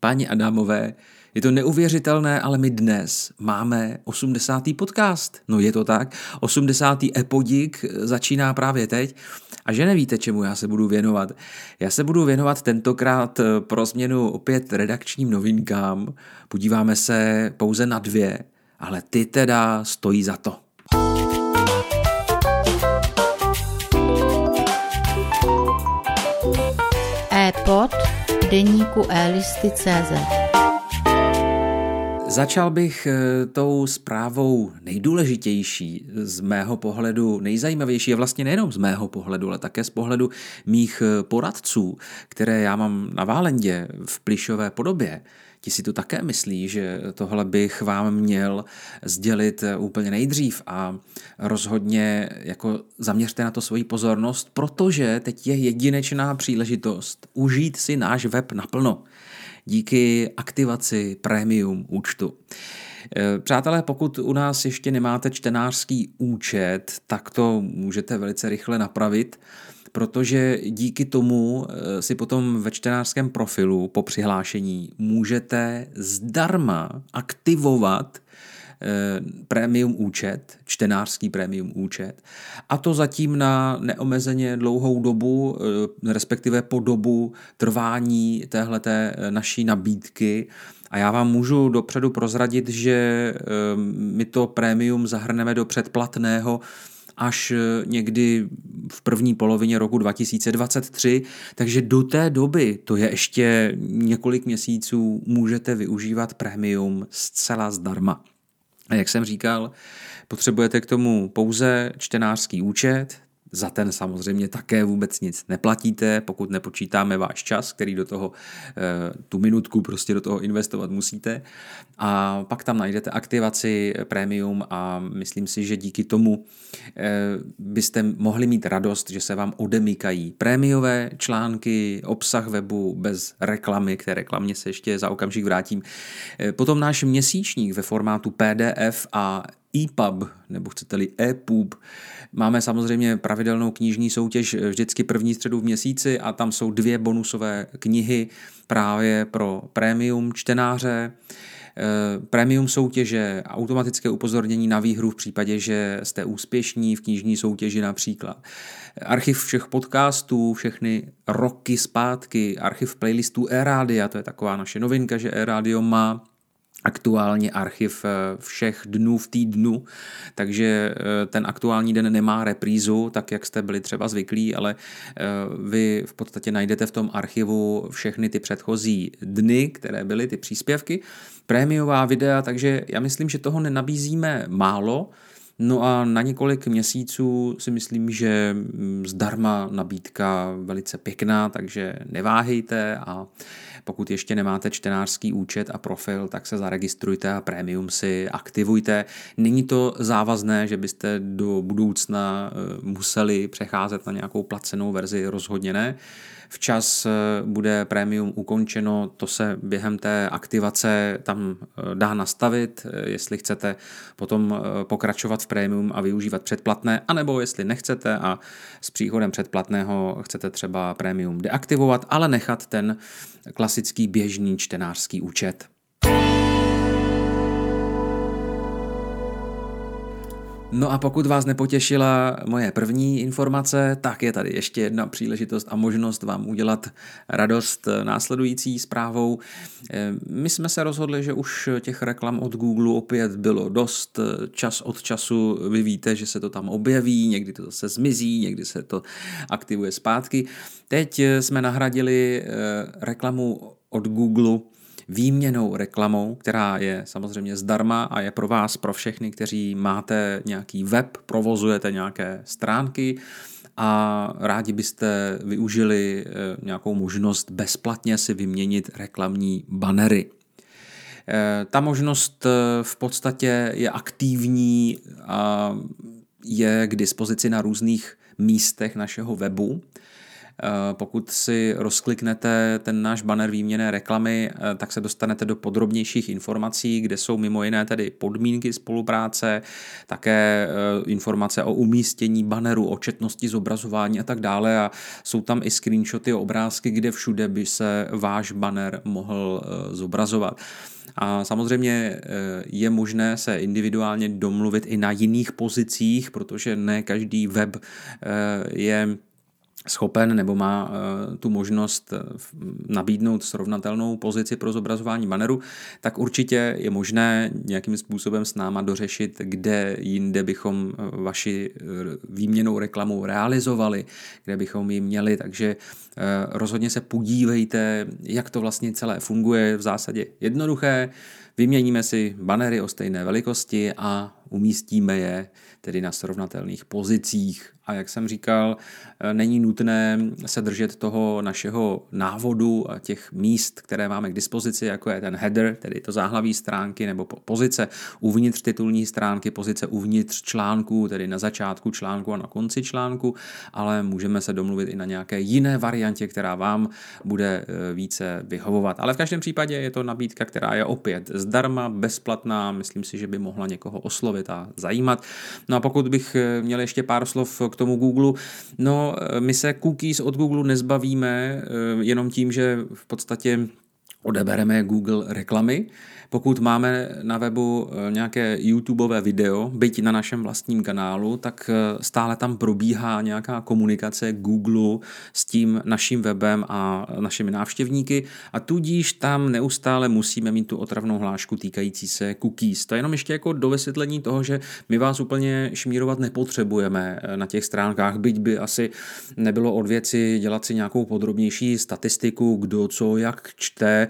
Páni Adámové, je to neuvěřitelné, ale my dnes máme 80. podcast. No je to tak, 80. epodík začíná právě teď. A že nevíte, čemu já se budu věnovat. Já se budu věnovat tentokrát pro změnu opět redakčním novinkám. Podíváme se pouze na dvě, ale ty teda stojí za to. Deníku e-listy.cz Začal bych eh, tou zprávou nejdůležitější, z mého pohledu nejzajímavější, a vlastně nejenom z mého pohledu, ale také z pohledu mých eh, poradců, které já mám na Válendě v plišové podobě. Ti si to také myslí, že tohle bych vám měl sdělit eh, úplně nejdřív a rozhodně jako zaměřte na to svoji pozornost, protože teď je jedinečná příležitost užít si náš web naplno díky aktivaci premium účtu. Eh, přátelé, pokud u nás ještě nemáte čtenářský účet, tak to můžete velice rychle napravit, protože díky tomu eh, si potom ve čtenářském profilu po přihlášení můžete zdarma aktivovat premium účet, čtenářský premium účet. A to zatím na neomezeně dlouhou dobu, eh, respektive po dobu trvání téhleté eh, naší nabídky. A já vám můžu dopředu prozradit, že my to prémium zahrneme do předplatného až někdy v první polovině roku 2023, takže do té doby, to je ještě několik měsíců, můžete využívat prémium zcela zdarma. A jak jsem říkal, potřebujete k tomu pouze čtenářský účet, za ten samozřejmě také vůbec nic neplatíte, pokud nepočítáme váš čas, který do toho, eh, tu minutku prostě do toho investovat musíte. A pak tam najdete aktivaci premium a myslím si, že díky tomu eh, byste mohli mít radost, že se vám odemykají prémiové články, obsah webu bez reklamy, které reklamě se ještě za okamžik vrátím. Eh, potom náš měsíčník ve formátu PDF a EPUB, nebo chcete-li EPUB. Máme samozřejmě pravidelnou knižní soutěž vždycky první středu v měsíci a tam jsou dvě bonusové knihy právě pro premium čtenáře. Eh, premium soutěže, automatické upozornění na výhru v případě, že jste úspěšní v knižní soutěži například. Archiv všech podcastů, všechny roky zpátky, archiv playlistů e-rádia, to je taková naše novinka, že e-rádio má aktuálně archiv eh, všech dnů v týdnu, takže eh, ten aktuální den nemá reprízu, tak jak jste byli třeba zvyklí, ale eh, vy v podstatě najdete v tom archivu všechny ty předchozí dny, které byly ty příspěvky, prémiová videa, takže já myslím, že toho nenabízíme málo, No a na několik měsíců si myslím, že mm, zdarma nabídka velice pěkná, takže neváhejte a pokud ještě nemáte čtenářský účet a profil, tak se zaregistrujte a premium si aktivujte. Není to závazné, že byste do budoucna eh, museli přecházet na nějakou placenou verzi, rozhodně ne. Včas eh, bude prémium ukončeno, to se během té aktivace tam eh, dá nastavit, jestli chcete potom pokračovat v prémium a využívat předplatné, anebo jestli nechcete a s příchodem předplatného chcete třeba prémium deaktivovat, ale nechat ten klasický běžný čtenářský účet. No a pokud vás nepotěšila moje první informace, tak je tady ještě jedna příležitost a možnost vám udělat radost následující zprávou. My jsme se rozhodli, že už těch reklam od Google opět bylo dost. Čas od času vy víte, že se to tam objeví, někdy to zase zmizí, někdy se to aktivuje zpátky. Teď jsme nahradili eh, reklamu od Google výměnou reklamou, která je samozřejmě zdarma a je pro vás, pro všechny, kteří máte nějaký web, provozujete nějaké stránky a rádi byste využili eh, nějakou možnost bezplatně si vyměnit reklamní banery. Eh, ta možnost eh, v podstatě je aktivní a je k dispozici na různých místech našeho webu. Pokud si rozkliknete ten náš banner výměné reklamy, tak se dostanete do podrobnějších informací, kde jsou mimo jiné tedy podmínky spolupráce, také informace o umístění banneru, o četnosti zobrazování a tak dále a jsou tam i screenshoty, obrázky, kde všude by se váš banner mohl zobrazovat. A samozřejmě eh, je možné se individuálně domluvit i na jiných pozicích, protože ne každý web eh, je schopen nebo má eh, tu možnost eh, nabídnout srovnatelnou pozici pro zobrazování banneru, tak určitě je možné nějakým způsobem s náma dořešit, kde jinde bychom eh, vaši výměnou reklamu realizovali, kde bychom ji měli, takže rozhodně se podívejte, jak to vlastně celé funguje, v zásadě jednoduché, vyměníme si banery o stejné velikosti a umístíme je tedy na srovnatelných pozicích. A jak jsem říkal, eh, není nutné se držet toho našeho návodu a těch míst, které máme k dispozici, jako je ten header, tedy to záhlaví stránky, nebo pozice uvnitř titulní stránky, pozice uvnitř článku, tedy na začátku článku a na konci článku, ale můžeme se domluvit i na nějaké jiné variantě, která vám bude eh, více vyhovovat. Ale v každém případě je to nabídka, která je opět zdarma, bezplatná, myslím si, že by mohla někoho oslovit a zajímat. No a pokud bych eh, měl ještě pár slov k tomu Google, no eh, my se cookies od Google nezbavíme eh, jenom tím, že v podstatě odebereme Google reklamy, pokud máme na webu eh, nějaké YouTubeové video, byť na našem vlastním kanálu, tak eh, stále tam probíhá nějaká komunikace Google s tím naším webem a našimi návštěvníky. A tudíž tam neustále musíme mít tu otravnou hlášku týkající se cookies. To je jenom ještě jako do vysvětlení toho, že my vás úplně šmírovat nepotřebujeme eh, na těch stránkách, byť by asi nebylo od věci dělat si nějakou podrobnější statistiku, kdo co jak čte,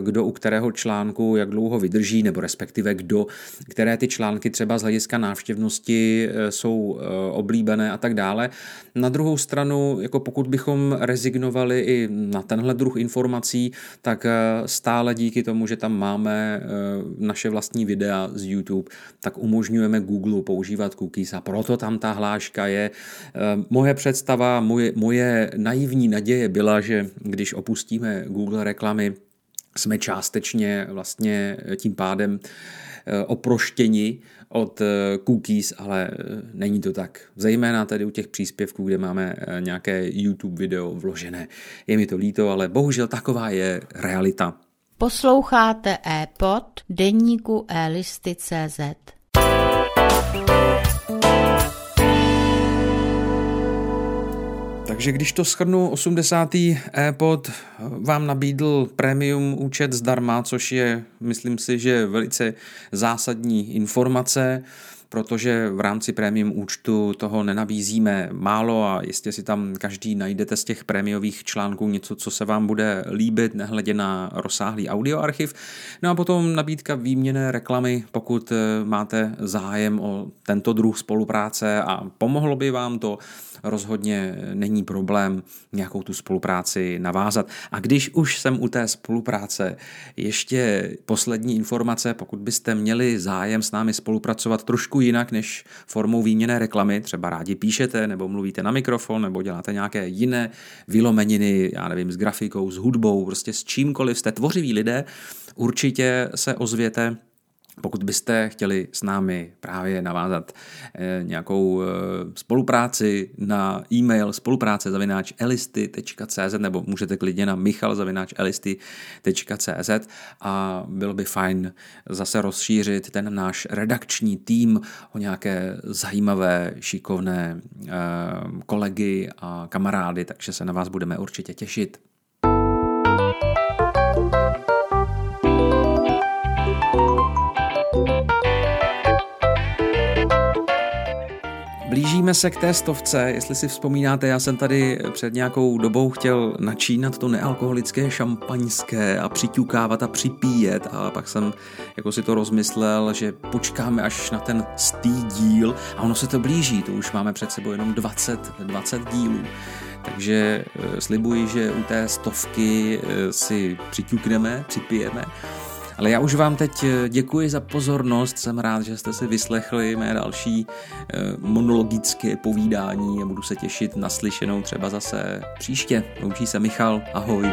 kdo u kterého článku jak dlouho vydrží, nebo respektive kdo, které ty články třeba z hlediska návštěvnosti eh, jsou eh, oblíbené a tak dále. Na druhou stranu, jako pokud bychom rezignovali i na tenhle druh informací, tak eh, stále díky tomu, že tam máme naše vlastní videa z YouTube, tak umožňujeme Google používat cookies a proto tam ta hláška je. Moje představa, moje, moje naivní naděje byla, že když opustíme Google reklamy, jsme částečně vlastně tím pádem eh, oproštěni od eh, cookies, ale eh, není to tak. Zejména tady u těch příspěvků, kde máme nějaké YouTube video vložené. Je mi to líto, ale bohužel taková je realita. Posloucháte e-pod deníku e-listy.cz. Takže když to schrnu, 80. e-pod vám nabídl premium účet zdarma, což je, myslím si, že velice zásadní informace protože v rámci premium účtu toho nenabízíme málo a jistě si tam každý najdete z těch prémiových článků něco, co se vám bude líbit, nehledě na rozsáhlý audioarchiv. No a potom nabídka výměné reklamy, pokud eh, máte zájem o tento druh spolupráce a pomohlo by vám to, rozhodně není problém nějakou tu spolupráci navázat. A když už jsem u té spolupráce, ještě poslední informace, pokud byste měli zájem s námi spolupracovat trošku jinak než formou výměné reklamy, třeba rádi píšete nebo mluvíte na mikrofon nebo děláte nějaké jiné vylomeniny, já nevím, s grafikou, s hudbou, prostě s čímkoliv, jste tvořiví lidé, určitě se ozvěte pokud byste chtěli s námi právě navázat eh, nějakou eh, spolupráci na e-mail spolupráce zavináč elisty.cz nebo můžete klidně na michal zavináč elisty.cz a bylo by fajn zase rozšířit ten náš redakční tým o nějaké zajímavé, šikovné eh, kolegy a kamarády, takže se na vás budeme určitě těšit. Blížíme se k té stovce, jestli si vzpomínáte, já jsem tady před nějakou dobou chtěl načínat to nealkoholické šampaňské a přiťukávat a připíjet a pak jsem jako si to rozmyslel, že počkáme až na ten stý díl a ono se to blíží, to už máme před sebou jenom 20, 20 dílů. Takže eh, slibuji, že u té stovky eh, si přiťukneme, připijeme Ale já už vám teď děkuji za pozornost, jsem rád, že jste si vyslechli mé další monologické povídání a budu se těšit na slyšenou třeba zase příště. Loučí se Michal, ahoj.